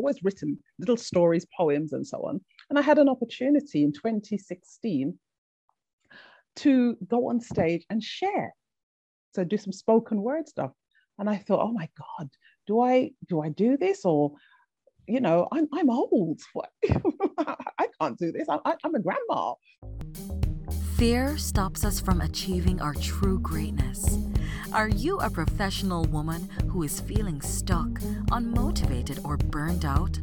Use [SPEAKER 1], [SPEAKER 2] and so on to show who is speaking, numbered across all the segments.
[SPEAKER 1] always written little stories, poems, and so on. And I had an opportunity in 2016 to go on stage and share. So do some spoken word stuff. And I thought, oh my God, do I do I do this or you know I'm I'm old. I can't do this. I, I'm a grandma.
[SPEAKER 2] Fear stops us from achieving our true greatness. Are you a professional woman who is feeling stuck, unmotivated, or burned out?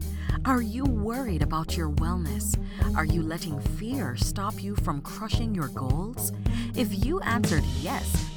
[SPEAKER 2] Are you worried about your wellness? Are you letting fear stop you from crushing your goals? If you answered yes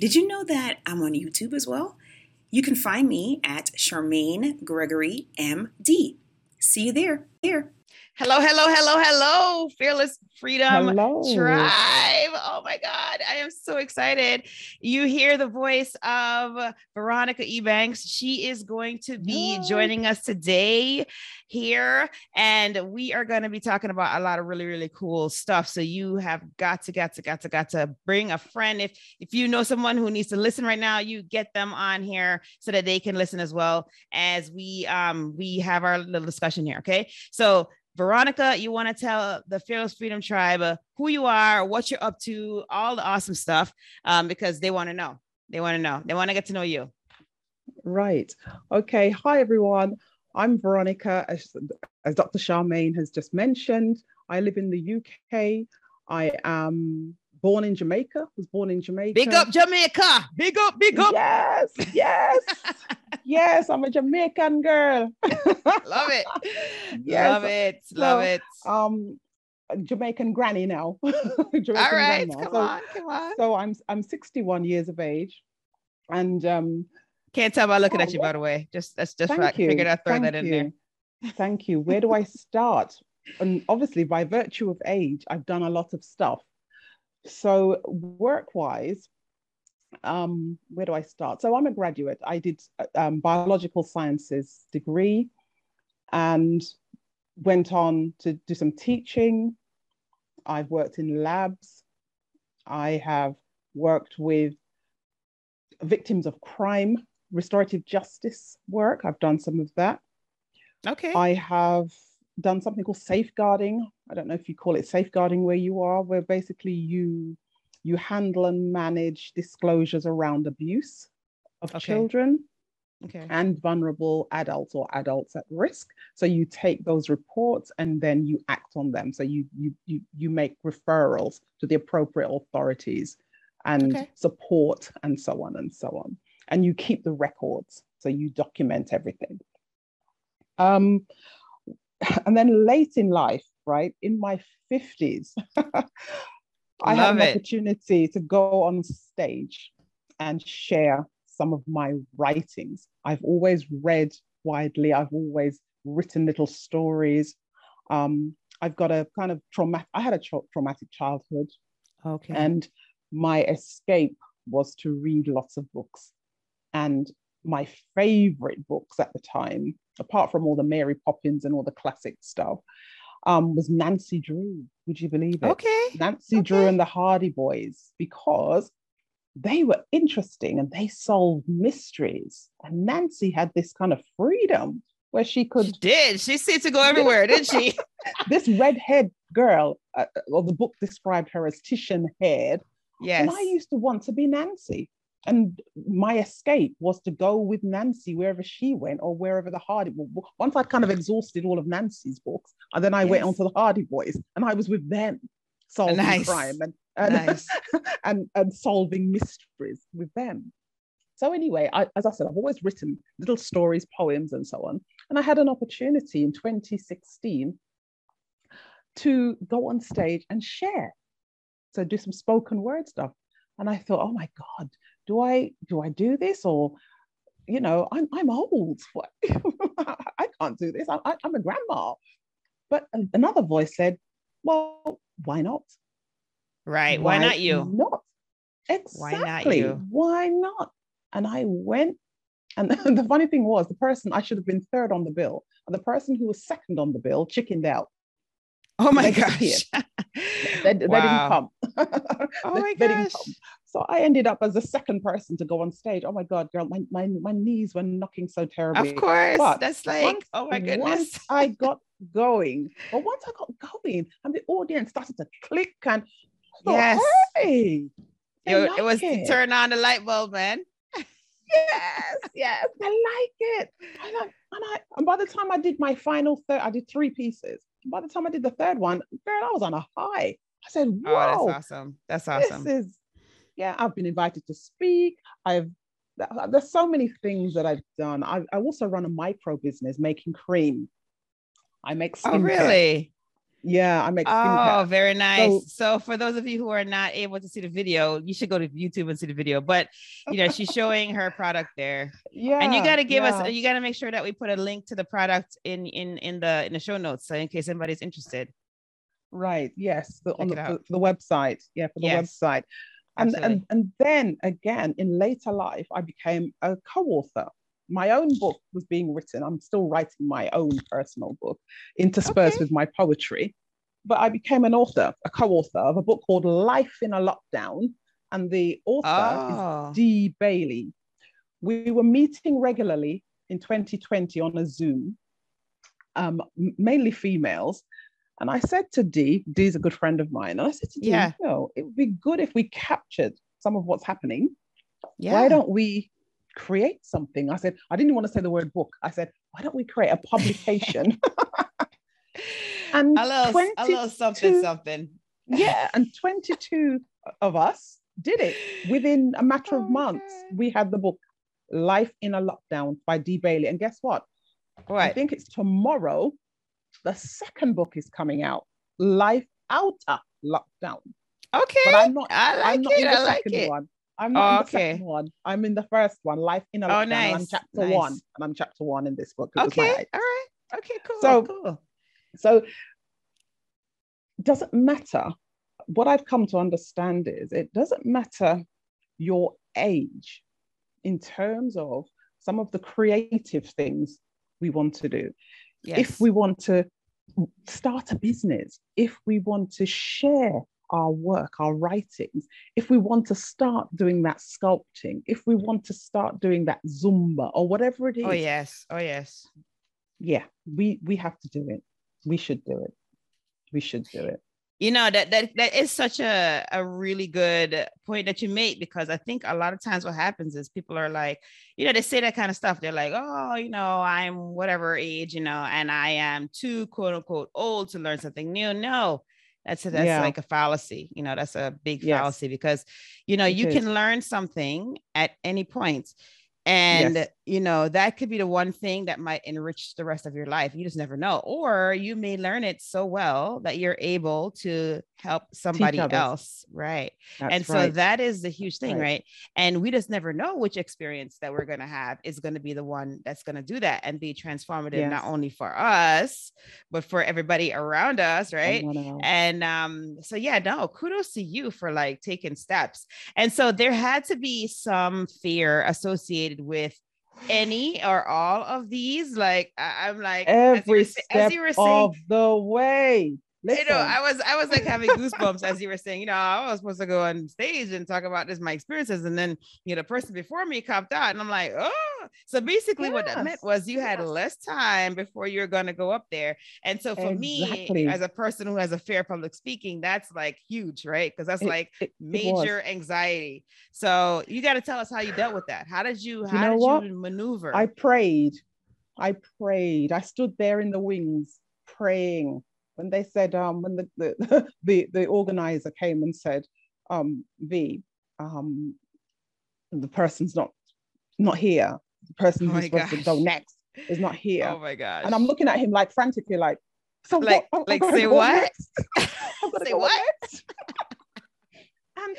[SPEAKER 3] Did you know that I'm on YouTube as well? You can find me at Charmaine Gregory MD. See you there. Here. Hello, hello, hello, hello, Fearless Freedom hello. Tribe. Oh my God, I am so excited. You hear the voice of Veronica Ebanks. She is going to be Yay. joining us today here, and we are going to be talking about a lot of really, really cool stuff. So you have got to, got to, got to, got to bring a friend. If if you know someone who needs to listen right now, you get them on here so that they can listen as well as we um we have our little discussion here. Okay, so Veronica, you want to tell the Fearless Freedom Tribe uh, who you are, what you're up to, all the awesome stuff, um, because they want to know. They want to know. They want to get to know you.
[SPEAKER 1] Right. Okay. Hi, everyone. I'm Veronica, as, as Dr. Charmaine has just mentioned. I live in the UK. I am born in Jamaica, was born in Jamaica.
[SPEAKER 3] Big up Jamaica. Big up, big up.
[SPEAKER 1] Yes, yes. yes, I'm a Jamaican girl.
[SPEAKER 3] love it. Yes. Love it. Love it.
[SPEAKER 1] Um Jamaican granny now.
[SPEAKER 3] Jamaican All right, grandma. come so, on, come on.
[SPEAKER 1] So I'm I'm 61 years of age, and um,
[SPEAKER 3] can't tell by looking oh, at you, by the way. Just that's just right. Figured I'd throw
[SPEAKER 1] thank
[SPEAKER 3] that in
[SPEAKER 1] you.
[SPEAKER 3] there.
[SPEAKER 1] Thank you. Where do I start? and obviously, by virtue of age, I've done a lot of stuff. So work-wise, um, where do I start? So I'm a graduate. I did um, biological sciences degree and went on to do some teaching. I've worked in labs. I have worked with victims of crime, restorative justice work. I've done some of that.
[SPEAKER 3] Okay.
[SPEAKER 1] I have done something called safeguarding. I don't know if you call it safeguarding where you are, where basically you you handle and manage disclosures around abuse of okay. children okay. and vulnerable adults or adults at risk. So you take those reports and then you act on them. So you you you, you make referrals to the appropriate authorities and okay. support and so on and so on. And you keep the records. So you document everything. Um, and then late in life, right, in my 50s, I had an it. opportunity to go on stage and share some of my writings. I've always read widely, I've always written little stories. Um, I've got a kind of traumatic, I had a tra- traumatic childhood.
[SPEAKER 3] Okay.
[SPEAKER 1] And my escape was to read lots of books. And my favorite books at the time, apart from all the Mary Poppins and all the classic stuff, um, was Nancy Drew. Would you believe it?
[SPEAKER 3] Okay.
[SPEAKER 1] Nancy okay. Drew and the Hardy Boys, because they were interesting and they solved mysteries. And Nancy had this kind of freedom where she could. She
[SPEAKER 3] did. She seemed to go everywhere, didn't she?
[SPEAKER 1] this redhead girl, uh, well, the book described her as Titian haired.
[SPEAKER 3] Yes.
[SPEAKER 1] And I used to want to be Nancy and my escape was to go with Nancy wherever she went or wherever the Hardy once I'd kind of exhausted all of Nancy's books and then I yes. went on to the Hardy Boys and I was with them solving nice. crime and and, nice. and and solving mysteries with them so anyway I, as I said I've always written little stories poems and so on and I had an opportunity in 2016 to go on stage and share so do some spoken word stuff and I thought oh my god do I do I do this or you know, I'm I'm old. What? I can't do this. I, am a grandma. But another voice said, well, why not?
[SPEAKER 3] Right. Why, why not you?
[SPEAKER 1] Not. Exactly. Why not you? Why not? And I went, and the funny thing was, the person I should have been third on the bill, and the person who was second on the bill chickened out.
[SPEAKER 3] Oh my gosh.
[SPEAKER 1] they, they wow. didn't come. oh my they, gosh. So I ended up as the second person to go on stage. Oh my God, girl, my, my, my knees were knocking so terribly.
[SPEAKER 3] Of course. But that's like, once, oh my goodness.
[SPEAKER 1] Once I got going, but once I got going and the audience started to click and thought, yes. hey,
[SPEAKER 3] it, like it was it. turn on the light bulb, man.
[SPEAKER 1] yes, yes, I like it. I and I and by the time I did my final third, I did three pieces. By the time I did the third one, girl, I was on a high. I said, "Wow,
[SPEAKER 3] oh, that's awesome! That's awesome."
[SPEAKER 1] This is, yeah. I've been invited to speak. I've there's so many things that I've done. I, I also run a micro business making cream. I make oh, skincare. Oh, really? Yeah, I make skincare.
[SPEAKER 3] Oh, very nice. So, so, for those of you who are not able to see the video, you should go to YouTube and see the video. But you know, she's showing her product there. Yeah. And you got to give yeah. us you got to make sure that we put a link to the product in in in the in the show notes so in case anybody's interested.
[SPEAKER 1] Right. Yes. The, on the, the, the, website. Yeah, for the yes. website. And, and and then again in later life, I became a co-author my own book was being written. I'm still writing my own personal book, interspersed okay. with my poetry. But I became an author, a co-author of a book called Life in a Lockdown, and the author oh. is Dee Bailey. We were meeting regularly in 2020 on a Zoom, um, mainly females. And I said to Dee, Dee's a good friend of mine, and I said to Dee, yeah. you know, it would be good if we captured some of what's happening. Yeah. Why don't we create something. I said, I didn't want to say the word book. I said, why don't we create a publication?
[SPEAKER 3] and a little, 22, a little something, something.
[SPEAKER 1] yeah. And 22 of us did it within a matter of months. We had the book Life in a Lockdown by Dee Bailey. And guess what? Right. I think it's tomorrow. The second book is coming out, Life Out of Lockdown.
[SPEAKER 3] Okay.
[SPEAKER 1] But I'm not, I like I'm not it. in the I second like one. I'm not oh, in the oh, okay. second one. I'm in the first one, Life in a oh, Lockdown. Nice. I'm chapter nice. one, and I'm chapter one in this book.
[SPEAKER 3] Okay, all right, okay, cool.
[SPEAKER 1] So,
[SPEAKER 3] cool.
[SPEAKER 1] so doesn't matter. What I've come to understand is it doesn't matter your age in terms of some of the creative things we want to do. Yes. If we want to start a business, if we want to share our work, our writings, if we want to start doing that sculpting, if we want to start doing that Zumba or whatever it oh.
[SPEAKER 3] Oh, yes. Oh, yes.
[SPEAKER 1] Yeah, we, we have to do it. We should do it. We should do it.
[SPEAKER 3] You know, that, that, that is such a, a really good point that you make because I think a lot of times what happens is people are like, you know, they say that kind of stuff. They're like, oh, you know, I'm whatever age, you know, and I am too quote unquote old to learn something new. No, that's a, that's yeah. like a fallacy. You know, that's a big yes. fallacy because you know it you is. can learn something at any point and yes. you know that could be the one thing that might enrich the rest of your life you just never know or you may learn it so well that you're able to help somebody else right That's and so right. that is the huge thing right. right. and we just never know which experience that we're going to have is going to be the one that's going to do that and be transformative yes. not only for us but for everybody around us right and um so yeah no kudos to you for like taking steps and so there had to be some fear associated with any or all of these like I, am like
[SPEAKER 1] every as you, were, step as saying, of the way
[SPEAKER 3] Listen. You know, I was I was like having goosebumps as you were saying, you know, I was supposed to go on stage and talk about this my experiences, and then you know, the person before me copped out, and I'm like, oh. So basically, yes. what that meant was you had yes. less time before you're gonna go up there, and so for exactly. me, as a person who has a fear of public speaking, that's like huge, right? Because that's it, like it, major it anxiety. So you got to tell us how you dealt with that. How did you? How you know did what? you maneuver?
[SPEAKER 1] I prayed. I prayed. I stood there in the wings praying when they said um, when the the, the, the organizer came and said um, V um, the person's not not here the person oh who's supposed gosh. to go next is not here
[SPEAKER 3] oh my god
[SPEAKER 1] and I'm looking at him like frantically like
[SPEAKER 3] so like what? like say what
[SPEAKER 1] say what and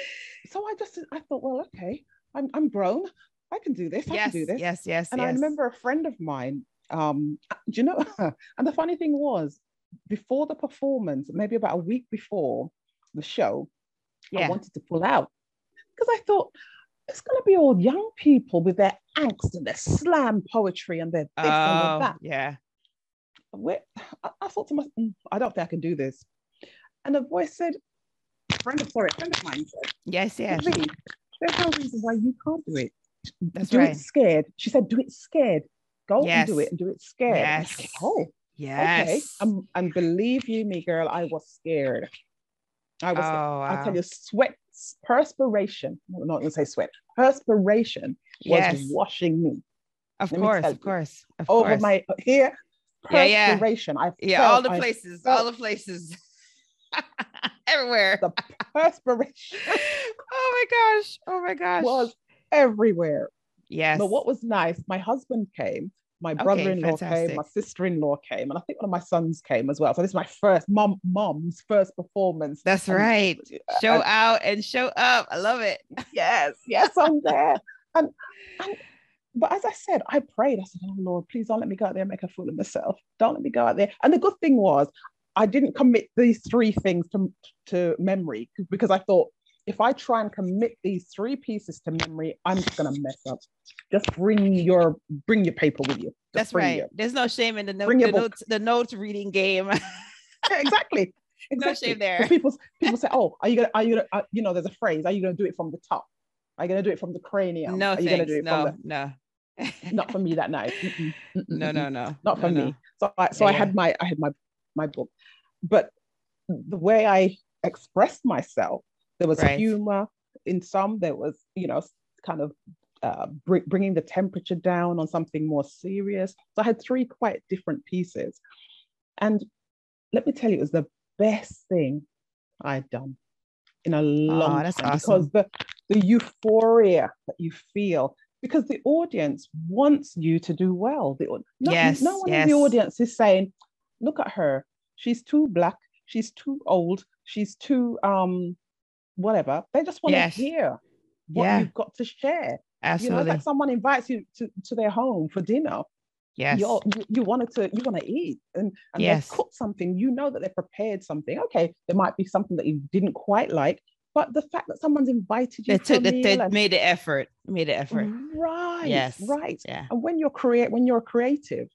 [SPEAKER 1] so I just I thought well okay I'm I'm grown I can do this. I
[SPEAKER 3] yes,
[SPEAKER 1] can do this.
[SPEAKER 3] Yes, yes.
[SPEAKER 1] And
[SPEAKER 3] yes.
[SPEAKER 1] I remember a friend of mine. Um, do you know? and the funny thing was, before the performance, maybe about a week before the show, yeah. I wanted to pull out because I thought it's going to be all young people with their angst and their slam poetry and their this oh, and that.
[SPEAKER 3] Yeah.
[SPEAKER 1] Where, I, I, thought to myself, mm, I don't think I can do this. And a voice said, friend of sorry, friend of mine said,
[SPEAKER 3] Yes, yes.
[SPEAKER 1] There's no reason why you can't do it.
[SPEAKER 3] That's
[SPEAKER 1] do
[SPEAKER 3] right.
[SPEAKER 1] it scared. She said, do it scared. Go
[SPEAKER 3] yes.
[SPEAKER 1] and do it and do it scared.
[SPEAKER 3] Yes.
[SPEAKER 1] Oh,
[SPEAKER 3] yes.
[SPEAKER 1] Okay. Um, and believe you me, girl, I was scared. I was, oh, wow. I'll tell you, sweat, perspiration, I'm not going to say sweat, perspiration was washing me.
[SPEAKER 3] Of course, of course, of
[SPEAKER 1] over
[SPEAKER 3] course.
[SPEAKER 1] my here, perspiration.
[SPEAKER 3] Yeah,
[SPEAKER 1] yeah. I
[SPEAKER 3] yeah, all the places, all the places, everywhere.
[SPEAKER 1] The perspiration.
[SPEAKER 3] oh my gosh! Oh my gosh!
[SPEAKER 1] Was everywhere.
[SPEAKER 3] Yes.
[SPEAKER 1] But what was nice, my husband came, my brother-in-law came, my sister-in-law came, and I think one of my sons came as well. So this is my first mom, mom's first performance.
[SPEAKER 3] That's
[SPEAKER 1] and,
[SPEAKER 3] right. Uh, show and, out and show up. I love it.
[SPEAKER 1] Yes, yes, I'm there. and and but as I said, I prayed. I said, "Oh Lord, please don't let me go out there and make a fool of myself. Don't let me go out there." And the good thing was, I didn't commit these three things to to memory because I thought if I try and commit these three pieces to memory, I'm just gonna mess up. Just bring your bring your paper with you. Just
[SPEAKER 3] That's right.
[SPEAKER 1] Your,
[SPEAKER 3] There's no shame in the note, the notes, the notes reading game.
[SPEAKER 1] exactly. Exactly.
[SPEAKER 3] No shame there.
[SPEAKER 1] People people say, "Oh, are you gonna are you gonna uh, you know?" There's a phrase. Are you gonna do it from the top? Are you gonna do it from the cranium?
[SPEAKER 3] No,
[SPEAKER 1] are you
[SPEAKER 3] thanks.
[SPEAKER 1] gonna do it
[SPEAKER 3] no,
[SPEAKER 1] from the
[SPEAKER 3] no.
[SPEAKER 1] not for me that night. Mm-mm, mm-mm,
[SPEAKER 3] no, no, no,
[SPEAKER 1] not for
[SPEAKER 3] no,
[SPEAKER 1] me. So, I, so
[SPEAKER 3] Yeah,
[SPEAKER 1] I had my, I had my, my book, but the way I expressed myself, there was
[SPEAKER 3] Right.
[SPEAKER 1] humor in some. There was, you know, kind of uh, br- bringing the temperature down on something more serious. So I had three quite different pieces, and let me tell you, it was the best thing I'd done in a long
[SPEAKER 3] that's
[SPEAKER 1] time
[SPEAKER 3] awesome.
[SPEAKER 1] because the the euphoria that you feel because the audience wants you to do well. The, no,
[SPEAKER 3] Yes,
[SPEAKER 1] no one in the audience is saying, "Look at her. She's too black. She's too old. She's too um, whatever." They just want
[SPEAKER 3] Yes.
[SPEAKER 1] to hear what
[SPEAKER 3] Yeah.
[SPEAKER 1] you've got to share. You know,
[SPEAKER 3] Absolutely.
[SPEAKER 1] like someone invites you to, to their home for dinner.
[SPEAKER 3] yes.
[SPEAKER 1] You're, you you wanted to you want to eat and, and
[SPEAKER 3] Yes.
[SPEAKER 1] they've cooked something. You know that they've prepared something. Okay, there might be something that you didn't quite like, but the fact that someone's invited you
[SPEAKER 3] They took they
[SPEAKER 1] and- Mm-hmm.
[SPEAKER 3] made the effort. Made the effort.
[SPEAKER 1] Right.
[SPEAKER 3] Yes.
[SPEAKER 1] Right.
[SPEAKER 3] Yeah.
[SPEAKER 1] And when you're create when you're creative,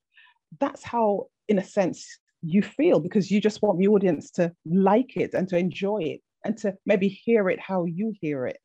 [SPEAKER 1] that's how, in a sense, you feel because you just want the audience to like it and to enjoy it and to maybe hear it how you hear it.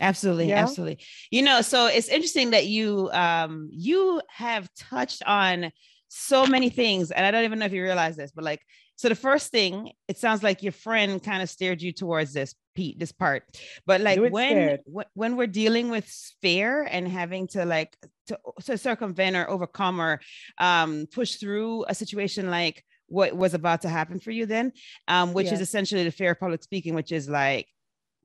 [SPEAKER 3] Absolutely,
[SPEAKER 1] Yeah.
[SPEAKER 3] absolutely. You know, so it's interesting that you um you have touched on so many things, and I don't even know if you realize this, but like, so the first thing, it sounds like your friend kind of steered you towards this Pete, this part. But like when when when we're dealing with fear and having to like to, to circumvent or overcome or um push through a situation like what was about to happen for you then, um, which is essentially the fear of public speaking, which is like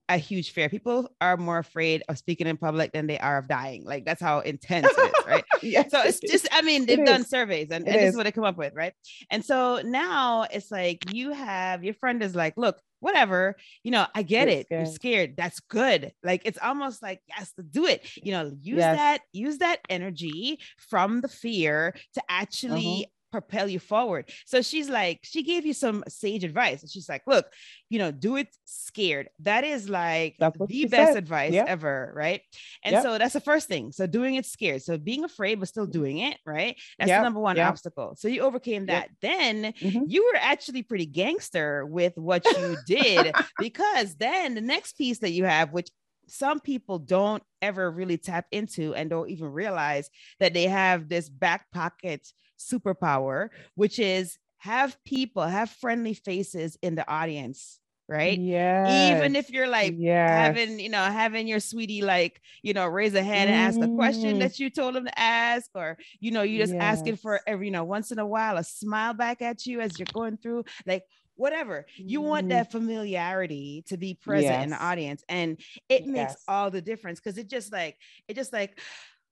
[SPEAKER 3] a huge fear. People are more afraid of speaking in public than they are of dying. Like that's how intense it is, right?
[SPEAKER 1] yes.
[SPEAKER 3] So it's just, I mean, they've done
[SPEAKER 1] is.
[SPEAKER 3] surveys and, and this
[SPEAKER 1] is.
[SPEAKER 3] what they come up with, right? And so now it's like you have your friend is like, look, whatever, you know, I get
[SPEAKER 1] You're
[SPEAKER 3] it. You're
[SPEAKER 1] scared.
[SPEAKER 3] scared. That's good. Like it's almost like yes, to do it. You know, use
[SPEAKER 1] Yes.
[SPEAKER 3] that, use that energy from the fear to actually
[SPEAKER 1] Uh-huh.
[SPEAKER 3] Propel you forward. So she's like, she gave you some sage advice. And she's like, look, you know, do it scared. That is like the best
[SPEAKER 1] said.
[SPEAKER 3] advice
[SPEAKER 1] Yep.
[SPEAKER 3] ever, right? And
[SPEAKER 1] Yep.
[SPEAKER 3] so that's the first thing. So doing it scared. So being afraid but still doing it, right? That's
[SPEAKER 1] Yep,
[SPEAKER 3] the number one obstacle. So you overcame that. Then
[SPEAKER 1] Mhm.
[SPEAKER 3] you were actually pretty gangster with what you did because then the next piece that you have, which some people don't ever really tap into and don't even realize that they have this back pocket superpower, which is have people have friendly faces in the audience, right?
[SPEAKER 1] Yeah.
[SPEAKER 3] Even if you're like
[SPEAKER 1] yes.
[SPEAKER 3] having, you know, having your sweetie like, you know, raise a hand and ask a question
[SPEAKER 1] Mm.
[SPEAKER 3] that you told them to ask, or you know, you just asking for every, you know, once in a while a smile back at you as you're going through, like whatever. You want
[SPEAKER 1] Mhm.
[SPEAKER 3] that familiarity to be present in the audience, and it makes all the difference because it just like it just like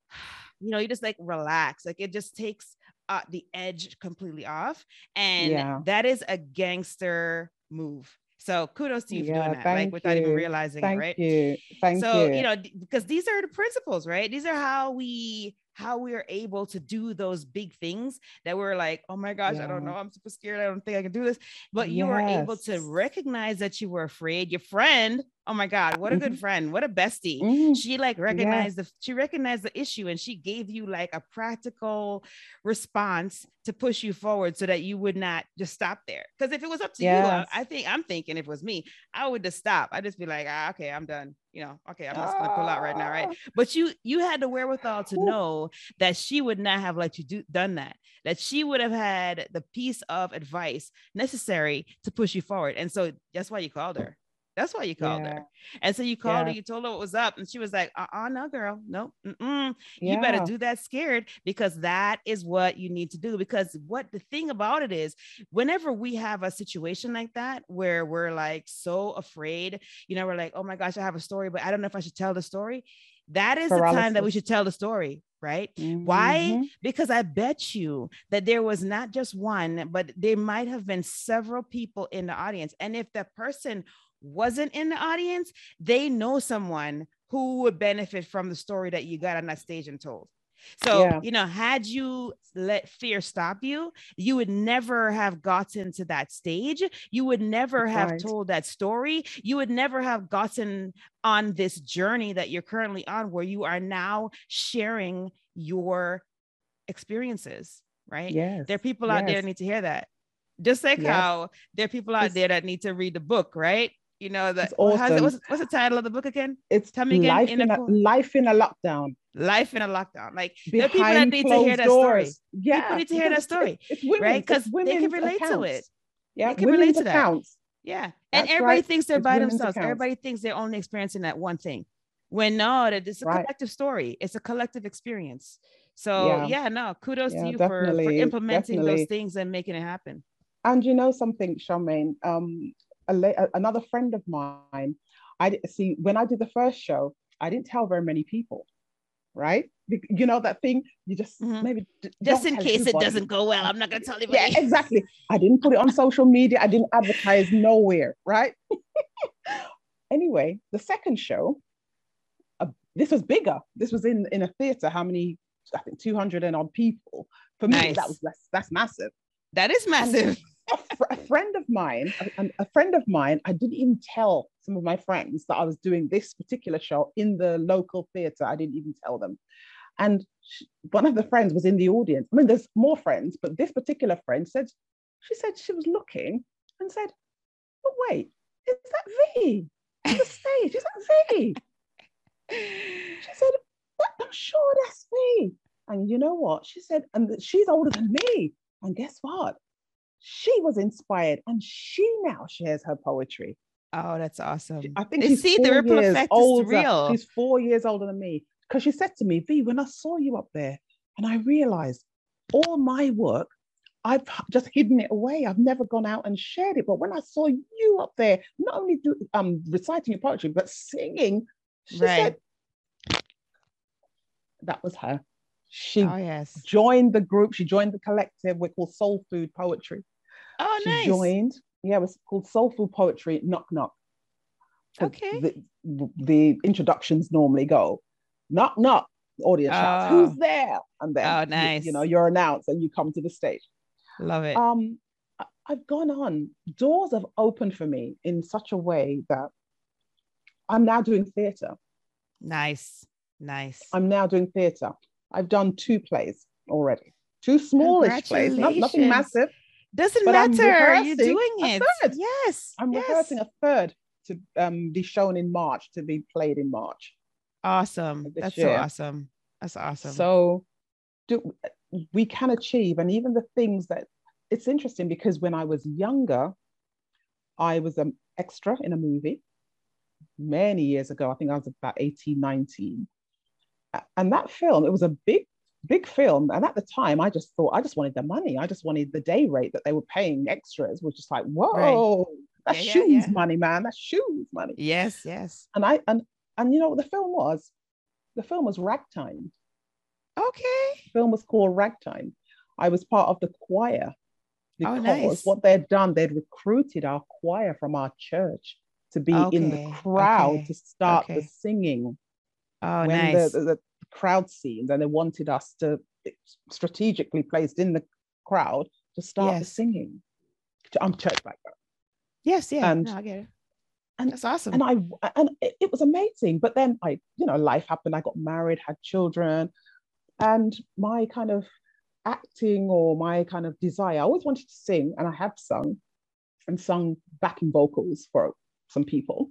[SPEAKER 3] you know, you just like relax, like it just takes uh, the edge completely off, and
[SPEAKER 1] Yeah.
[SPEAKER 3] that is a gangster move So kudos to you for doing that, like without
[SPEAKER 1] you.
[SPEAKER 3] even realizing
[SPEAKER 1] thank
[SPEAKER 3] it, right?
[SPEAKER 1] You. Thank
[SPEAKER 3] so,
[SPEAKER 1] you.
[SPEAKER 3] you know, because these are the principles, right? These are how we how we are able to do those big things that we're like, oh my gosh, yeah. I don't know, I'm super scared, I don't think I can do this. But you yes. were able to recognize that you were afraid. Your friend, oh my God, what a mm-hmm. good friend, what a bestie. Mm-hmm. She like recognized the she recognized the issue and she gave you like a practical response to push you forward so that you would not just stop there. Because if it was up to yes. you, I, I, think I'm thinking if it was me, I would just stop. I'd just be like, ah, okay, I'm done. You know, okay, I'm just gonna pull out right now, right? Ah. But you you had the wherewithal to know that she would not have let you do done that, that she would have had the piece of advice necessary to push you forward. And so that's why you called her. That's why you called yeah. her. And so you called yeah. her, you told her what was up, and she was like, uh uh no, girl, no, yeah. you better do that scared because that is what you need to do. Because what the thing about it is, whenever we have a situation like that where we're like so afraid, you know, we're like, oh my gosh, I have a story, but I don't know if I should tell the story. That is Paralysis. the time that we should tell the story right? Mm-hmm. Why? Because I bet you that there was not just one, but there might have been several people in the audience. And if the person wasn't in the audience, they know someone who would benefit from the story that you got on that stage and told. So, yeah. you know, had you let fear stop you, you would never have gotten to that stage. You would never That's have right. told that story. You would never have gotten on this journey that you're currently on, where you are now sharing your experiences, right?
[SPEAKER 1] Yes.
[SPEAKER 3] There are people out yes. there that need to hear that. Just like yes. how there are people out it's, there that need to read the book, right? You know that awesome. it, what's, what's, the title of the book again
[SPEAKER 1] it's Tell me again, life in, in a, a, life in a lockdown
[SPEAKER 3] life in a lockdown like there are people that need to hear that doors. story yeah people need to hear that story it's, it's right because they can relate accounts. to it
[SPEAKER 1] yeah they can relate to accounts.
[SPEAKER 3] that yeah and That's everybody right. thinks they're it's by themselves accounts. everybody thinks they're only experiencing that one thing when no that it's a right. collective story it's a collective experience so yeah, yeah no kudos yeah, to you for, for implementing definitely. those things and making it happen
[SPEAKER 1] and you know something charmaine um a, another friend of mine. I see when I did the first show, I didn't tell very many people, right? You know that thing. You just mm-hmm. maybe
[SPEAKER 3] just in case it doesn't go well. I'm not gonna tell you.
[SPEAKER 1] Yeah, exactly. I didn't put it on social media. I didn't advertise nowhere, right? anyway, the second show, uh, this was bigger. This was in in a theater. How many? I think 200 and odd people. For me, nice. that was less. That's massive.
[SPEAKER 3] That is massive
[SPEAKER 1] a, fr- a, friend of mine, a, a, friend of mine, I didn't even tell some of my friends that I was doing this particular show in the local theatre. I didn't even tell them. And she, one of the friends was in the audience. I mean, there's more friends, but this particular friend said, she said she was looking and said, "But wait, is that V on the stage? Is that V?" she said, "I'm sure that's V." And you know what? She said, and she's older than me. And guess what? She was inspired and she now shares her poetry.
[SPEAKER 3] Oh, that's awesome.
[SPEAKER 1] I think she's see the ripple effect older. is real. She's four years older than me. Because she said to me, V, when I saw you up there, and I realized all my work, I've just hidden it away. I've never gone out and shared it. But when I saw you up there, not only do, um, reciting your poetry, but singing, she right. said, that was her. She oh, yes. joined the group. She joined the collective. We're called Soul Food Poetry.
[SPEAKER 3] Oh,
[SPEAKER 1] she
[SPEAKER 3] nice.
[SPEAKER 1] joined. Yeah, it was called Soul Food Poetry. Knock knock.
[SPEAKER 3] Okay.
[SPEAKER 1] The, the, introductions normally go, knock knock. Audience oh. shouts, "Who's there?" And then,
[SPEAKER 3] oh, nice.
[SPEAKER 1] You, you know, you're announced and you come to the stage.
[SPEAKER 3] Love it.
[SPEAKER 1] Um, I've gone on. Doors have opened for me in such a way that I'm now doing theatre.
[SPEAKER 3] Nice, nice.
[SPEAKER 1] I'm now doing theatre. I've done two plays already, two smallish plays, not, nothing massive.
[SPEAKER 3] Doesn't matter. You're doing it. Yes.
[SPEAKER 1] I'm
[SPEAKER 3] yes.
[SPEAKER 1] rehearsing a third to um, be shown in March, to be played in March.
[SPEAKER 3] Awesome. That's year. so awesome. That's awesome.
[SPEAKER 1] So do, we can achieve, and even the things that it's interesting because when I was younger, I was an extra in a movie many years ago. I think I was about 18, 19 and that film, it was a big, big film. And at the time, I just thought I just wanted the money. I just wanted the day rate that they were paying extras, which is like, whoa, right. that's yeah, shoes yeah, yeah. money, man. That's shoes money.
[SPEAKER 3] Yes, yes.
[SPEAKER 1] And I and and you know what the film was? The film was Ragtime.
[SPEAKER 3] Okay.
[SPEAKER 1] The film was called Ragtime. I was part of the choir oh, because
[SPEAKER 3] oh, nice.
[SPEAKER 1] what they'd done, they'd recruited our choir from our church to be okay. in the crowd okay. to start okay. the singing.
[SPEAKER 3] Oh, when nice.
[SPEAKER 1] The, the, the crowd scenes, and they wanted us to strategically placed in the crowd to start yes. the singing. I'm church background.
[SPEAKER 3] Yes, yeah, and no, I get it. And that's awesome.
[SPEAKER 1] And I and it, it was amazing. But then I, you know, life happened. I got married, had children, and my kind of acting or my kind of desire. I always wanted to sing, and I have sung and sung backing vocals for some people.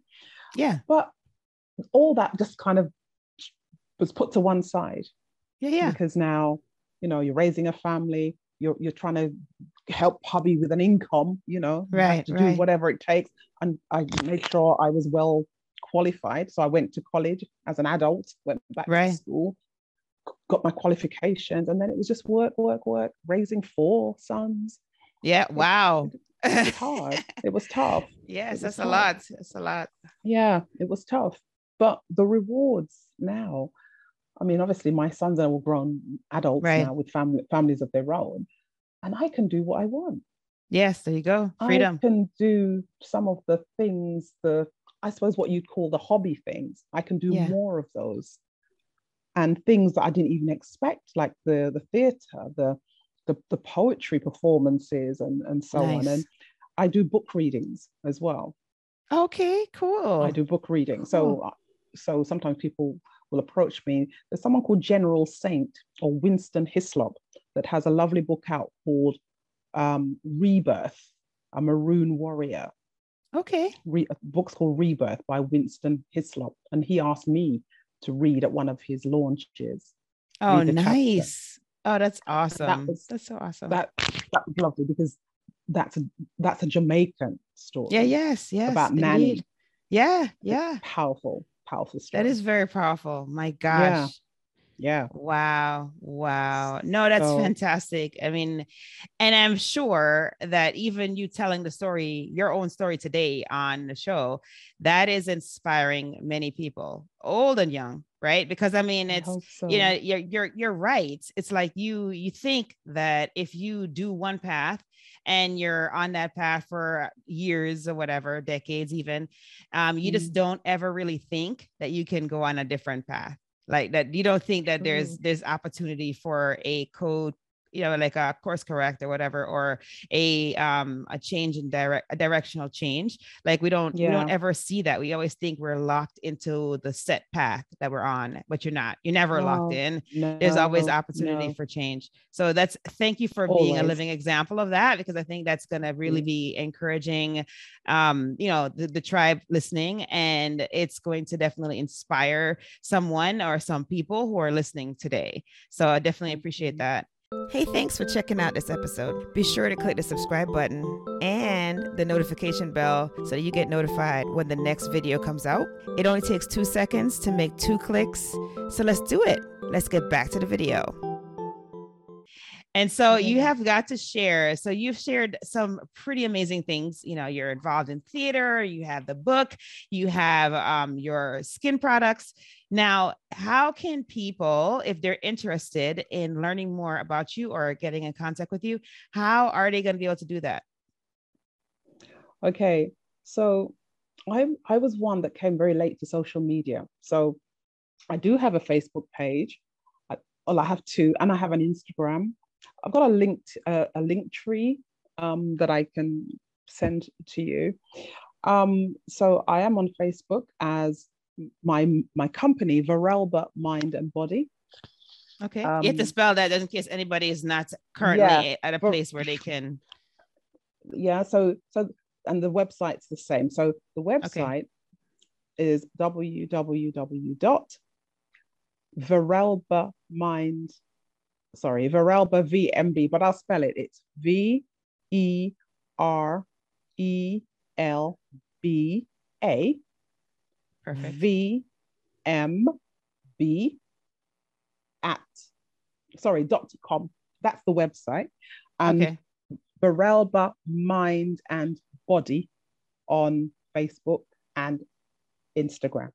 [SPEAKER 3] Yeah.
[SPEAKER 1] But all that just kind of was put to one side.
[SPEAKER 3] Yeah, yeah.
[SPEAKER 1] Because now, you know, you're raising a family, you're you're trying to help hubby with an income, you know,
[SPEAKER 3] right,
[SPEAKER 1] to
[SPEAKER 3] right.
[SPEAKER 1] do whatever it takes. And I made sure I was well qualified. So I went to college as an adult, went back right. to school, got my qualifications, and then it was just work, work, work, raising four sons.
[SPEAKER 3] Yeah. Wow.
[SPEAKER 1] It, was hard. it was tough.
[SPEAKER 3] Yes, that's a lot. That's a lot.
[SPEAKER 1] Yeah, it was tough. But the rewards now, I mean, obviously my sons are all grown adults right. now with family families of their own, and I can do what I want.
[SPEAKER 3] Yes, there you go. Freedom.
[SPEAKER 1] I can do some of the things, the I suppose what you'd call the hobby things. I can do yeah. more of those. And things that I didn't even expect, like the the theatre, the the, the poetry performances and, and so nice. on. And I do book readings as well.
[SPEAKER 3] Okay, cool.
[SPEAKER 1] I do book reading. Cool. So uh, so sometimes people will approach me. There's someone called General Saint or Winston Hislop that has a lovely book out called um, Rebirth, a Maroon Warrior.
[SPEAKER 3] Okay.
[SPEAKER 1] Re- book's called Rebirth by Winston Hislop. And he asked me to read at one of his launches.
[SPEAKER 3] Oh, nice. Oh, that's awesome. That was, that's so awesome.
[SPEAKER 1] That, that was lovely because that's a that's a Jamaican story.
[SPEAKER 3] Yeah, yes, yes.
[SPEAKER 1] About nanny.
[SPEAKER 3] Yeah, yeah.
[SPEAKER 1] powerful powerful story.
[SPEAKER 3] That is very powerful. My gosh.
[SPEAKER 1] Yeah. Yeah.
[SPEAKER 3] Wow. Wow. No, that's so, fantastic. I mean, and I'm sure that even you telling the story, your own story today on the show, that is inspiring many people, old and young, right? Because I mean, it's I so. you know, you're you're you're right. It's like you you think that if you do one path and you're on that path for years or whatever, decades even, um, you mm. just don't ever really think that you can go on a different path. Like that, you don't think that there's there's opportunity for a code you know like a course correct or whatever or a um a change in direct a directional change like we don't yeah. we don't ever see that we always think we're locked into the set path that we're on but you're not you're never no, locked in no, there's always opportunity no. for change so that's thank you for always. being a living example of that because i think that's going to really mm. be encouraging um you know the, the tribe listening and it's going to definitely inspire someone or some people who are listening today so i definitely appreciate that Hey, thanks for checking out this episode. Be sure to click the subscribe button and the notification bell so you get notified when the next video comes out. It only takes two seconds to make two clicks. So let's do it. Let's get back to the video. And so you have got to share. So you've shared some pretty amazing things. You know, you're involved in theater, you have the book, you have um, your skin products. Now, how can people, if they're interested in learning more about you or getting in contact with you, how are they going to be able to do that?
[SPEAKER 1] Okay, so I I was one that came very late to social media. So I do have a Facebook page. I, well, I have two, and I have an Instagram. I've got a link uh, a link tree um, that I can send to you. Um, so I am on Facebook as my my company, Verelba Mind and Body.
[SPEAKER 3] Okay, um, you have to spell that in case anybody is not currently yeah, at a place where they can.
[SPEAKER 1] Yeah, so so and the website's the same. So the website okay. is www.verelba mind sorry, Verelba VMB, but I'll spell it. It's V E R E L B A
[SPEAKER 3] Perfect.
[SPEAKER 1] V M B at sorry dot com. That's the website. And okay. Verelba Mind and Body on Facebook and Instagram.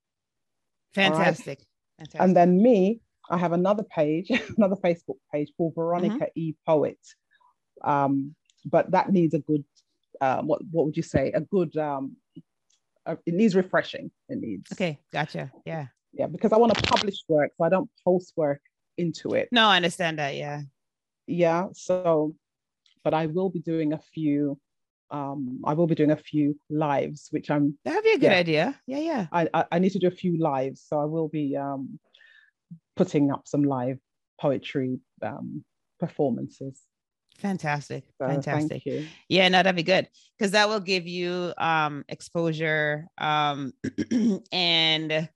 [SPEAKER 3] Fantastic. Right? Fantastic.
[SPEAKER 1] And then me, I have another page, another Facebook page called Veronica mm-hmm. E Poet. Um, but that needs a good um, what what would you say a good um, uh, it needs refreshing. It needs
[SPEAKER 3] okay gotcha. Yeah.
[SPEAKER 1] Yeah because i want to publish work so i don't post work into it.
[SPEAKER 3] No i understand that yeah.
[SPEAKER 1] Yeah so but i will be doing a few um i will be doing a few lives which i'm
[SPEAKER 3] that'd be a good yeah, idea. Yeah yeah.
[SPEAKER 1] I, I i need to do a few lives so i will be um putting up some live poetry um performances
[SPEAKER 3] Fantastic. So Fantastic. Yeah, no, that'd be good because that will give you um exposure um and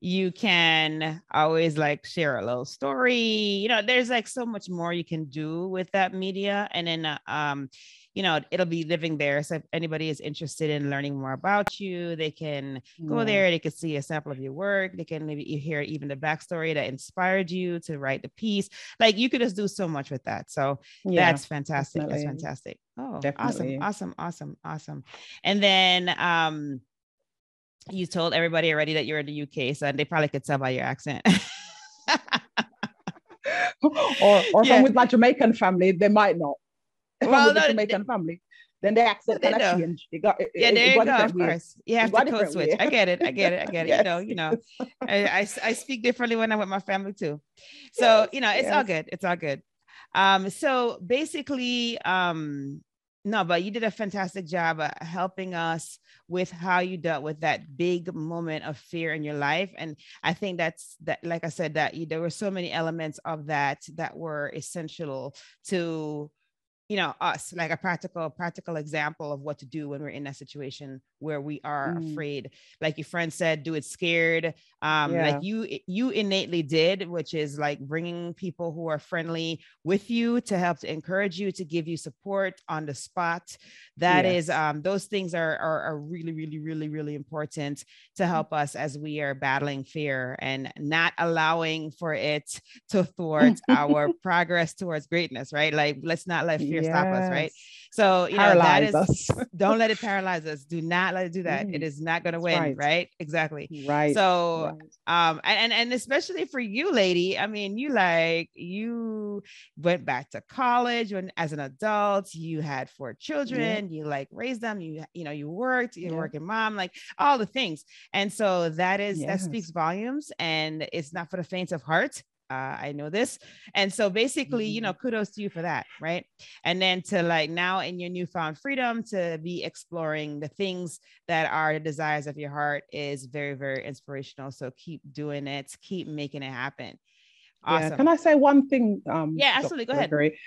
[SPEAKER 3] you can always like share a little story. You know, there's like so much more you can do with that media and then uh, um you know, it'll be living there. So if anybody is interested in learning more about you, they can go there. They can see a sample of your work. They can maybe hear even the backstory that inspired you to write the piece. Like you could just do so much with that. So yeah, that's fantastic. Definitely. That's fantastic. Oh, definitely. awesome, awesome, awesome, awesome. And then um you told everybody already that you're in the UK, so they probably could tell by your accent.
[SPEAKER 1] or or yeah. from with my Jamaican family, they might not well, no, Jamaican they, family. Then the accent kind of change. It got, it,
[SPEAKER 3] yeah, there you go. Of course, you have to code switch. Way. I get it. I get it. I get it. yes. You know, you know, I, I, I speak differently when I'm with my family too. So yes. you know, it's yes. all good. It's all good. Um, so basically, um, no, but you did a fantastic job uh, helping us with how you dealt with that big moment of fear in your life. And I think that's that, like I said, that you, there were so many elements of that that were essential to you know us like a practical practical example of what to do when we're in a situation where we are mm. afraid like your friend said do it scared um yeah. like you you innately did which is like bringing people who are friendly with you to help to encourage you to give you support on the spot That yes. is, um those things are, are are really really really really important to mm. help us as we are battling fear and not allowing for it to thwart our progress towards greatness right like let's not let fear yes. stop us right so you paralyze know that is don't let it paralyze us do not let it do that. Mm. It is not going to win, right. right. Exactly.
[SPEAKER 1] Right.
[SPEAKER 3] So, right. um, and and especially for you, lady. I mean, you like you went back to college when as an adult. You had four children. Yeah. You like raised them. You you know you worked. You're yeah. working mom, like all the things. And so that is yes. that speaks volumes, and it's not for the faint of heart uh, I know this. And so basically, you know, mm-hmm. kudos to you for that, right? And then to like now in your newfound freedom to be exploring the things that are the desires of your heart is very, very inspirational. So keep doing it, keep making it happen.
[SPEAKER 1] Awesome. Yeah. Can I say one thing? Um,
[SPEAKER 3] yeah, absolutely. Dr. Go ahead.
[SPEAKER 1] Gregory?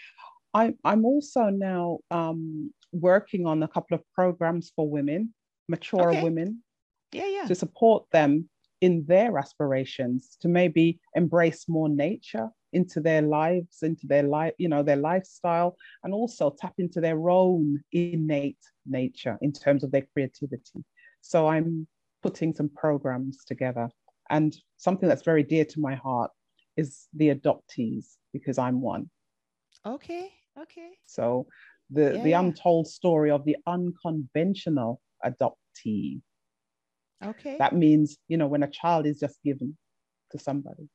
[SPEAKER 1] I, I'm also now um, working on a couple of programs for women, mature okay. women.
[SPEAKER 3] Yeah, yeah.
[SPEAKER 1] To support them in their aspirations to maybe embrace more nature into their lives into their life you know their lifestyle and also tap into their own innate nature in terms of their creativity. So i'm putting some programs together. And something that's very dear to my heart is the adoptees because i'm one.
[SPEAKER 3] Okay okay.
[SPEAKER 1] So the yeah, the yeah. untold story of the unconventional adoptee
[SPEAKER 3] Okay.
[SPEAKER 1] That means, you know, when a child is just given to somebody.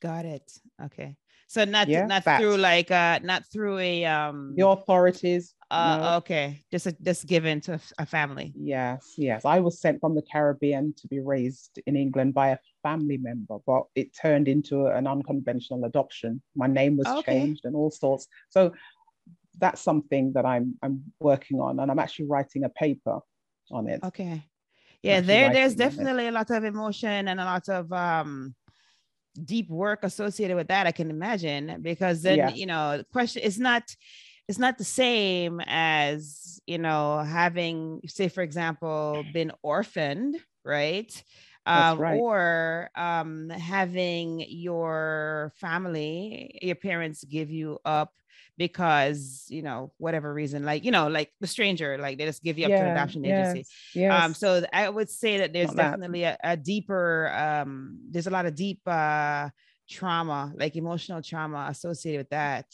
[SPEAKER 3] Got it. Okay. So not yeah, not through like uh not through a um
[SPEAKER 1] the authorities.
[SPEAKER 3] Uh no. okay. Just a, just given to a family.
[SPEAKER 1] Yes, yes. I was sent from the Caribbean to be raised in England by a family member, but it turned into an unconventional adoption. My name was okay. changed and all sorts. So that's something that I'm I'm working on and I'm actually writing a paper on it.
[SPEAKER 3] Okay yeah there there's definitely a lot of emotion and a lot of um deep work associated with that i can imagine because then yeah. you know the question is not it's not the same as you know having say for example been orphaned right um, right. or um, having your family, your parents give you up because you know whatever reason like you know like the stranger like they just give you up yeah, to an adoption yes, agency yes. um so i would say that there's Not definitely a, a, deeper um there's a lot of deep uh trauma like emotional trauma associated with that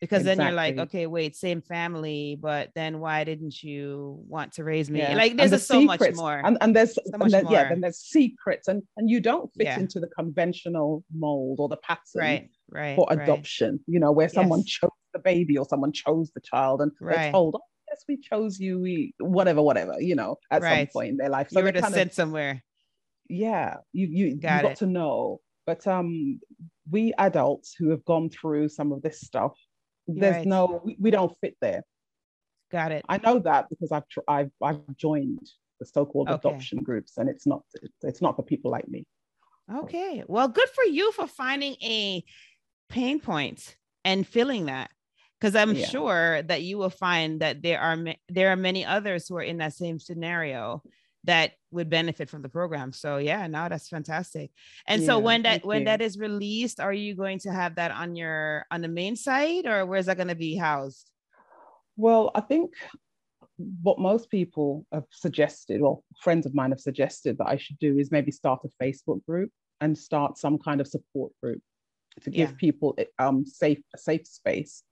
[SPEAKER 3] because exactly. then you're like okay wait same family but then why didn't you want to raise me yeah. like there's the so secrets, much more
[SPEAKER 1] and, and there's so and yeah then there's secrets and and you don't fit yeah. into the conventional mold or the pattern
[SPEAKER 3] right right
[SPEAKER 1] for adoption right. you know where someone yes. chose the baby or someone chose the child and right. they're told, oh, yes, we chose you, we whatever, whatever, you know, at right. some point in their life.
[SPEAKER 3] So you were to sit somewhere.
[SPEAKER 1] Yeah, you you got, you got to know. But um, we adults who have gone through some of this stuff, there's right. no, we, we, don't fit there.
[SPEAKER 3] Got it.
[SPEAKER 1] I know that because I've tr- I've I've joined the so-called okay. adoption groups, and it's not it's not for people like me.
[SPEAKER 3] Okay, well, good for you for finding a pain point and feeling that because i'm yeah. sure that you will find that there are there are many others who are in that same scenario that would benefit from the program so yeah no that's fantastic and yeah, so when that when you. that is released are you going to have that on your on the main site or where's that going to be housed
[SPEAKER 1] well i think what most people have suggested or friends of mine have suggested that i should do is maybe start a facebook group and start some kind of support group to give yeah. people um safe a safe space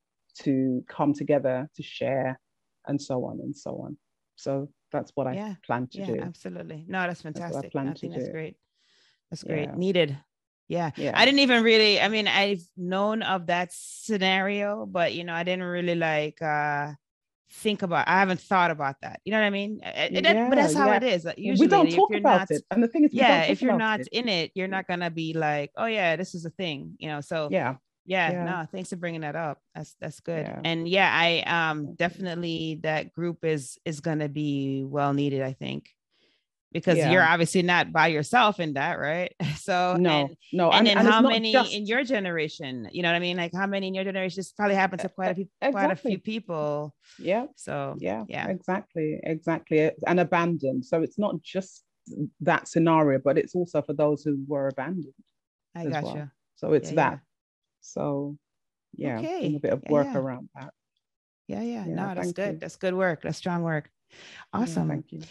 [SPEAKER 1] to come together to share and so on and so on. So that's what
[SPEAKER 3] yeah.
[SPEAKER 1] i plan to
[SPEAKER 3] yeah,
[SPEAKER 1] do.
[SPEAKER 3] absolutely. No that's fantastic that's I, plan I to that's do. great. That's great. Needed. Yeah. yeah. I didn't even really i mean i've known of that scenario but you know i didn't really like uh think about i haven't thought about that. You know what i mean? Yeah, but that's how yeah. it is. Usually
[SPEAKER 1] we don't talk about not, it. And the thing is
[SPEAKER 3] yeah if you're not it. in it you're not gonna be like oh yeah this is a thing you know? So
[SPEAKER 1] yeah
[SPEAKER 3] yeah, yeah. no thanks for bringing that up that's that's good yeah. and yeah i um definitely that group is is gonna be well needed i think because yeah. you're obviously not by yourself in that, right? So
[SPEAKER 1] no,
[SPEAKER 3] and,
[SPEAKER 1] no,
[SPEAKER 3] and, and then how many just... in your generation? You know what I mean? Like how many in your generation? This probably happened to quite a few, exactly. quite a few people.
[SPEAKER 1] Yeah.
[SPEAKER 3] So
[SPEAKER 1] yeah, yeah, exactly, exactly, and abandoned. So it's not just that scenario, but it's also for those who were abandoned.
[SPEAKER 3] I got well.
[SPEAKER 1] So it's yeah, that. Yeah. So yeah, okay. a bit of work yeah, around that.
[SPEAKER 3] Yeah, yeah. no, that's good. You. That's good work. That's strong work. Awesome.
[SPEAKER 1] thank you.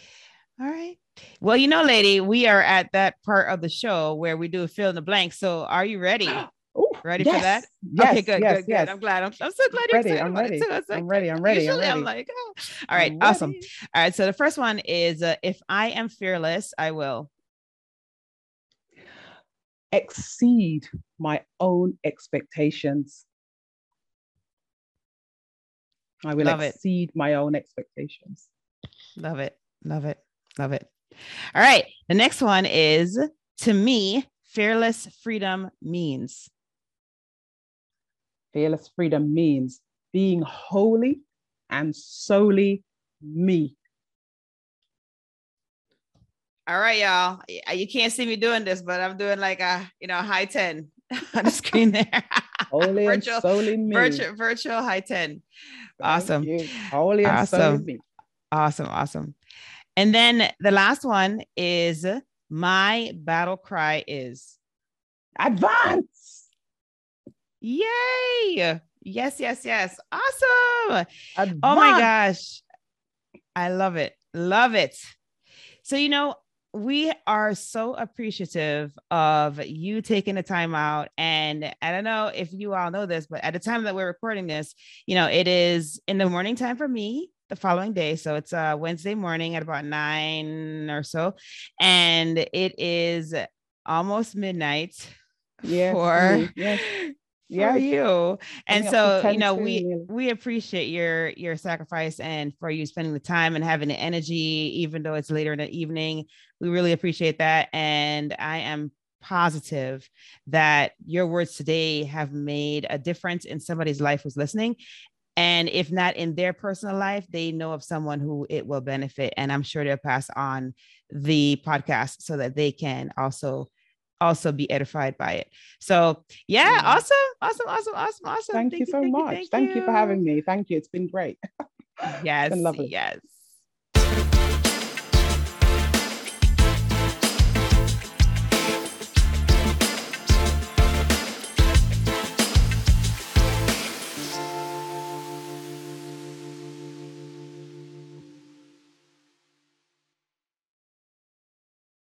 [SPEAKER 3] All right. Well, you know, lady, we are at that part of the show where we do a fill in the blank. So are you ready?
[SPEAKER 1] Ooh,
[SPEAKER 3] ready
[SPEAKER 1] yes,
[SPEAKER 3] for that?
[SPEAKER 1] Yes,
[SPEAKER 3] okay, good,
[SPEAKER 1] yes,
[SPEAKER 3] good, yes. good. I'm glad. I'm, I'm so glad
[SPEAKER 1] you're ready. I'm ready. Like, I'm ready. I'm ready.
[SPEAKER 3] Usually
[SPEAKER 1] I'm,
[SPEAKER 3] ready. I'm like, oh. all right, awesome. All right. So the first one is uh, if I am fearless, I will
[SPEAKER 1] exceed my own expectations. I will Love exceed it. my own expectations.
[SPEAKER 3] Love it. Love it. Love it. All right. The next one is to me, fearless freedom means.
[SPEAKER 1] Fearless freedom means being wholly and solely me.
[SPEAKER 3] All right, y'all. You can't see me doing this, but I'm doing like a you know high 10 on the screen there.
[SPEAKER 1] Wholly virtual, solely me.
[SPEAKER 3] Virtual, virtual high 10. Awesome.
[SPEAKER 1] Wholly and awesome.
[SPEAKER 3] Awesome. Awesome. And then the last one is my battle cry is
[SPEAKER 1] advance.
[SPEAKER 3] Yay. Yes, yes, yes. Awesome. Advance. Oh my gosh. I love it. Love it. So, you know, we are so appreciative of you taking the time out. And I don't know if you all know this, but at the time that we're recording this, you know, it is in the morning time for me the following day. So it's a uh, Wednesday morning at about nine or so. And it is almost midnight
[SPEAKER 1] yes,
[SPEAKER 3] for,
[SPEAKER 1] yes.
[SPEAKER 3] for you. And so, you know, we we appreciate your your sacrifice and for you spending the time and having the energy, even though it's later in the evening. We really appreciate that. And I am positive that your words today have made a difference in somebody's life who's listening and if not in their personal life, they know of someone who it will benefit. And I'm sure they'll pass on the podcast so that they can also also be edified by it. So yeah, yeah. awesome, awesome, awesome, awesome, awesome.
[SPEAKER 1] Thank, thank you, so thank much. You, thank, thank you. you for having me. Thank you. It's been great.
[SPEAKER 3] yes, been lovely. Yes.